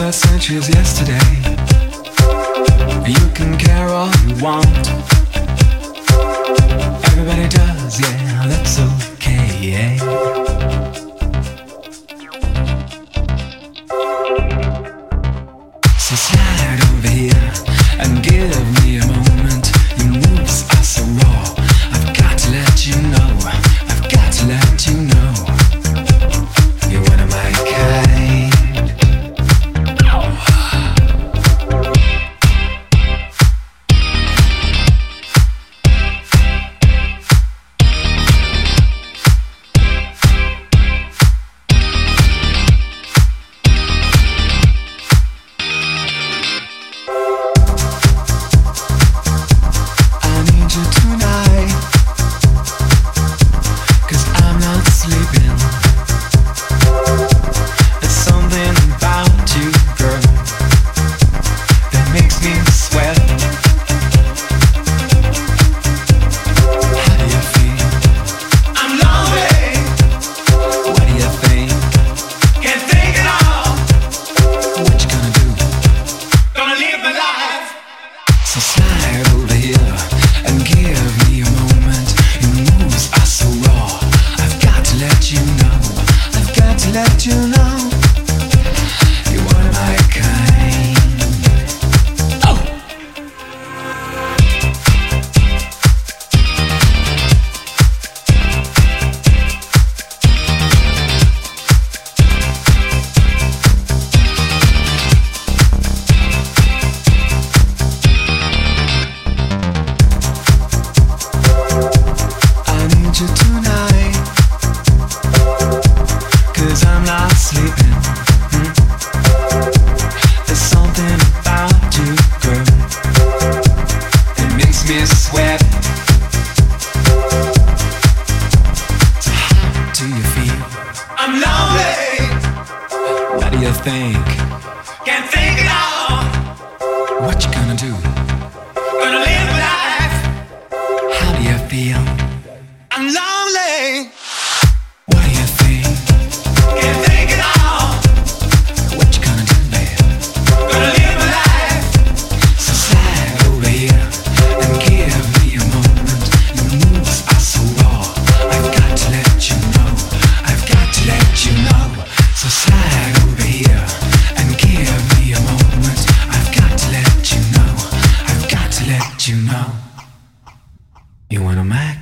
21st century is yesterday. You can care all you want. Everybody does, yeah, that's okay, yeah. think. Can't think at all. What you gonna do? Gonna live life. How do you feel? I'm lonely. You want a Mac?